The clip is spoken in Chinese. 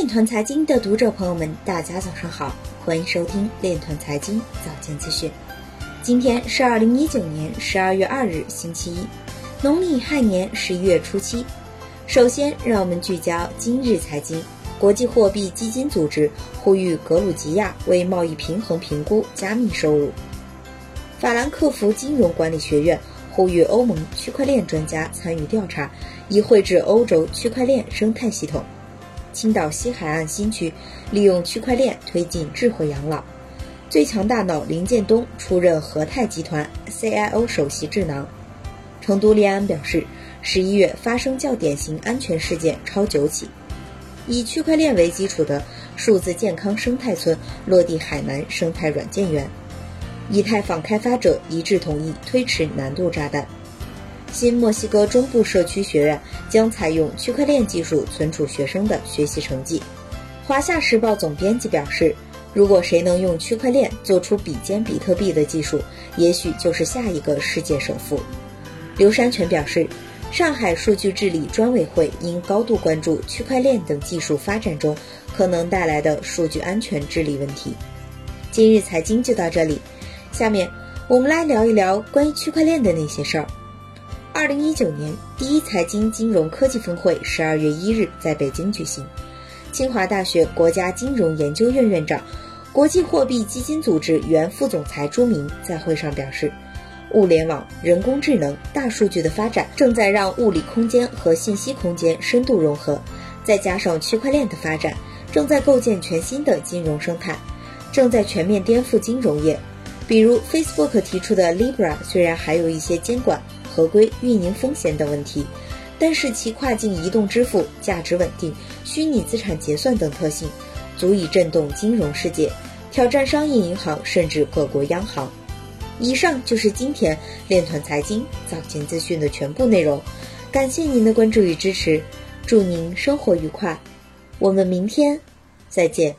链团财经的读者朋友们，大家早上好，欢迎收听链团财经早间资讯。今天是二零一九年十二月二日，星期一，农历亥年十一月初七。首先，让我们聚焦今日财经。国际货币基金组织呼吁格鲁吉亚为贸易平衡评估加密收入。法兰克福金融管理学院呼吁欧盟区块链专家参与调查，以绘制欧洲区块链生态系统。青岛西海岸新区利用区块链推进智慧养老。最强大脑林建东出任和泰集团 CIO 首席智囊。成都联安表示，十一月发生较典型安全事件超九起。以区块链为基础的数字健康生态村落地海南生态软件园。以太坊开发者一致同意推迟难度炸弹。新墨西哥中部社区学院将采用区块链技术存储学生的学习成绩。华夏时报总编辑表示，如果谁能用区块链做出比肩比特币的技术，也许就是下一个世界首富。刘山泉表示，上海数据治理专委会应高度关注区块链等技术发展中可能带来的数据安全治理问题。今日财经就到这里，下面我们来聊一聊关于区块链的那些事儿。二零一九年第一财经金融科技峰会十二月一日在北京举行。清华大学国家金融研究院院长、国际货币基金组织原副总裁朱明在会上表示，物联网、人工智能、大数据的发展正在让物理空间和信息空间深度融合，再加上区块链的发展，正在构建全新的金融生态，正在全面颠覆金融业。比如 Facebook 提出的 Libra，虽然还有一些监管。合规、运营风险等问题，但是其跨境移动支付、价值稳定、虚拟资产结算等特性，足以震动金融世界，挑战商业银行甚至各国央行。以上就是今天链团财经早间资讯的全部内容，感谢您的关注与支持，祝您生活愉快，我们明天再见。